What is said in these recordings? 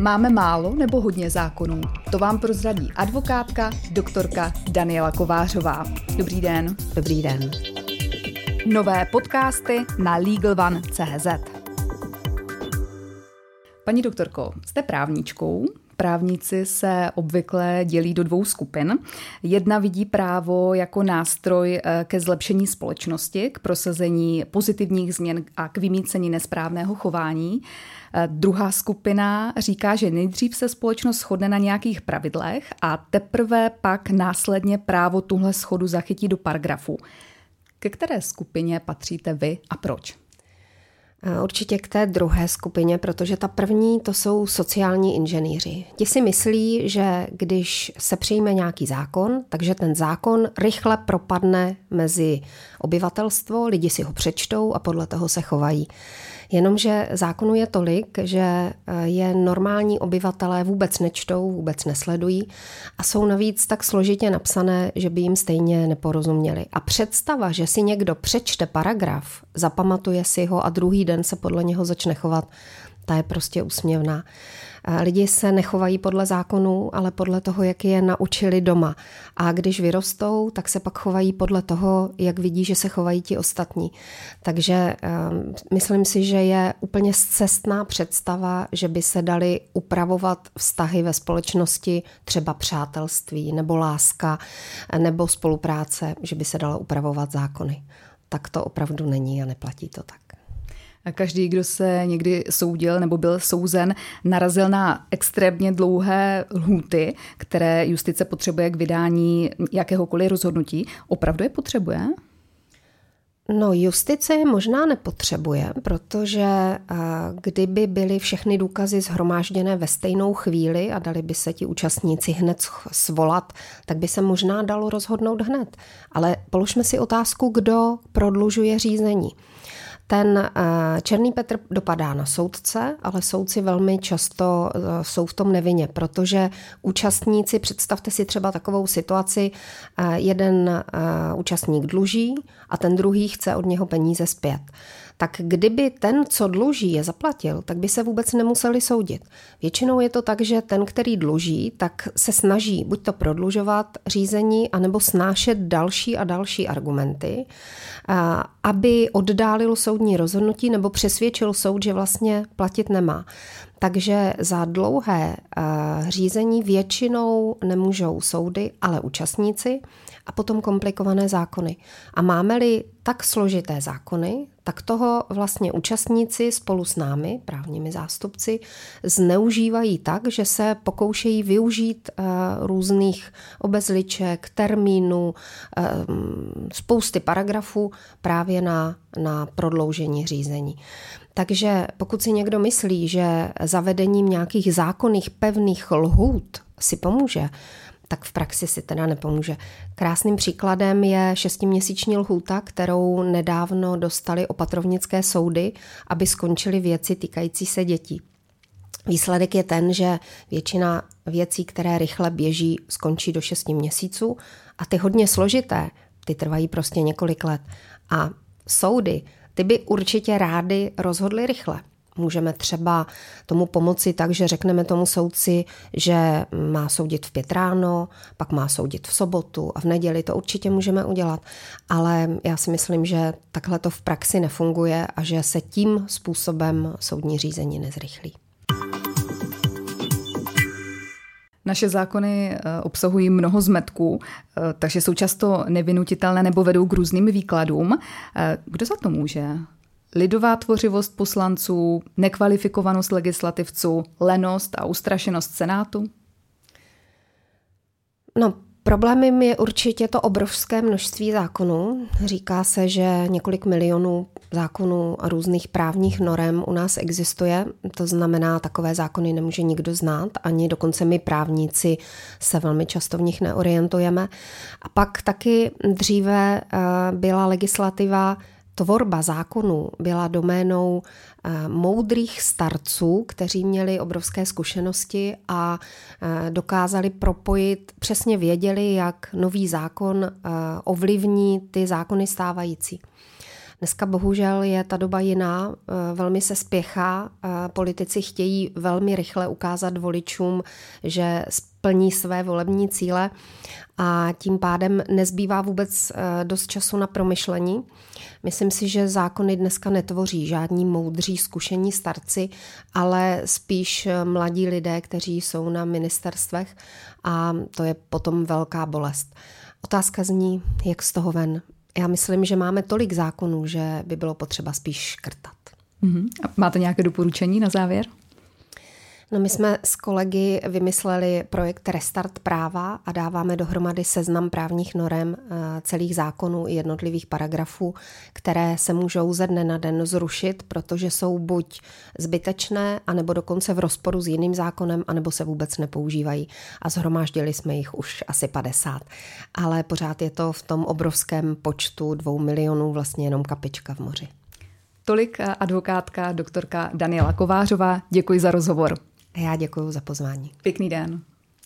Máme málo nebo hodně zákonů? To vám prozradí advokátka, doktorka Daniela Kovářová. Dobrý den. Dobrý den. Nové podcasty na LegalOne.cz Paní doktorko, jste právničkou, Právníci se obvykle dělí do dvou skupin. Jedna vidí právo jako nástroj eh, ke zlepšení společnosti, k prosazení pozitivních změn a k vymícení nesprávného chování. Eh, druhá skupina říká, že nejdřív se společnost shodne na nějakých pravidlech a teprve pak následně právo tuhle schodu zachytí do paragrafu. Ke které skupině patříte vy a proč? Určitě k té druhé skupině, protože ta první to jsou sociální inženýři. Ti si myslí, že když se přijme nějaký zákon, takže ten zákon rychle propadne mezi obyvatelstvo, lidi si ho přečtou a podle toho se chovají. Jenomže zákonu je tolik, že eh, je normální obyvatelé vůbec nečtou, vůbec nesledují a jsou navíc tak složitě napsané, že by jim stejně neporozuměli. A představa, že si někdo přečte paragraf, zapamatuje si ho a druhý den se podle něho začne chovat, ta je prostě úsměvná. Lidi se nechovají podle zákonů, ale podle toho, jak je naučili doma. A když vyrostou, tak se pak chovají podle toho, jak vidí, že se chovají ti ostatní. Takže um, myslím si, že je úplně cestná představa, že by se dali upravovat vztahy ve společnosti, třeba přátelství nebo láska nebo spolupráce, že by se dalo upravovat zákony. Tak to opravdu není a neplatí to tak. Každý, kdo se někdy soudil nebo byl souzen, narazil na extrémně dlouhé lhůty, které justice potřebuje k vydání jakéhokoliv rozhodnutí. Opravdu je potřebuje? No, justice je možná nepotřebuje, protože kdyby byly všechny důkazy zhromážděné ve stejnou chvíli a dali by se ti účastníci hned svolat, tak by se možná dalo rozhodnout hned. Ale položme si otázku, kdo prodlužuje řízení. Ten eh, Černý Petr dopadá na soudce, ale soudci velmi často eh, jsou v tom nevině, protože účastníci, představte si třeba takovou situaci, eh, jeden účastník dluží a ten druhý chce od něho peníze zpět tak kdyby ten, co dluží, je zaplatil, tak by se vůbec nemuseli soudit. Většinou je to tak, že ten, který dluží, tak se snaží buď to prodlužovat řízení, anebo snášet další a další argumenty, aby oddálil soudní rozhodnutí nebo přesvědčil soud, že vlastně platit nemá. Takže za dlouhé řízení většinou nemůžou soudy, ale účastníci a potom komplikované zákony. A máme-li tak složité zákony, tak toho vlastně účastníci spolu s námi, právními zástupci, zneužívají tak, že se pokoušejí využít uh, různých obezliček, termínů, uh, spousty paragrafů právě na, na prodloužení řízení. Takže pokud si někdo myslí, že zavedením nějakých zákonných pevných lhůt si pomůže, tak v praxi si teda nepomůže. Krásným příkladem je šestiměsíční lhůta, kterou nedávno dostali opatrovnické soudy, aby skončily věci týkající se dětí. Výsledek je ten, že většina věcí, které rychle běží, skončí do 6 měsíců a ty hodně složité, ty trvají prostě několik let. A soudy, ty by určitě rády rozhodly rychle. Můžeme třeba tomu pomoci tak, že řekneme tomu soudci, že má soudit v pět ráno, pak má soudit v sobotu a v neděli. To určitě můžeme udělat. Ale já si myslím, že takhle to v praxi nefunguje a že se tím způsobem soudní řízení nezrychlí. Naše zákony eh, obsahují mnoho zmetků, eh, takže jsou často nevinutitelné nebo vedou k různým výkladům. Eh, kdo za to může? Lidová tvořivost poslanců, nekvalifikovanost legislativců, lenost a ustrašenost Senátu? No, Problémem je určitě to obrovské množství zákonů. Říká se, že několik milionů zákonů a různých právních norem u nás existuje. To znamená, takové zákony nemůže nikdo znát, ani dokonce my právníci se velmi často v nich neorientujeme. A pak taky dříve eh, byla legislativa tvorba zákonů byla doménou eh, moudrých starců, kteří měli obrovské zkušenosti a eh, dokázali propojit, přesně věděli, jak nový zákon eh, ovlivní ty zákony stávající. Dneska bohužel je ta doba jiná, velmi se spěchá, politici chtějí velmi rychle ukázat voličům, že splní své volební cíle a tím pádem nezbývá vůbec eh, dost času na promyšlení. Myslím si, že zákony dneska netvoří žádní moudří zkušení starci, ale spíš eh, mladí lidé, kteří jsou na ministerstvech a to je potom velká bolest. Otázka zní, jak z toho ven. Já myslím, že máme tolik zákonů, že by bylo potřeba spíš škrtat. Mm-hmm. A máte nějaké doporučení na závěr? No my jsme s kolegy vymysleli projekt Restart práva a dáváme dohromady seznam právních norem eh, celých zákonů i jednotlivých paragrafů, které se můžou ze dne na den zrušit, protože jsou buď zbytečné, anebo dokonce v rozporu s jiným zákonem, anebo se vůbec nepoužívají. A zhromáždili jsme jich už asi 50. Ale pořád je to v tom obrovském počtu dvou milionů vlastně jenom kapička v moři. Tolik advokátka doktorka Daniela Kovářová. Děkuji za rozhovor. A já děkuji za pozvání. Pěkný den.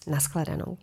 Naschledanou.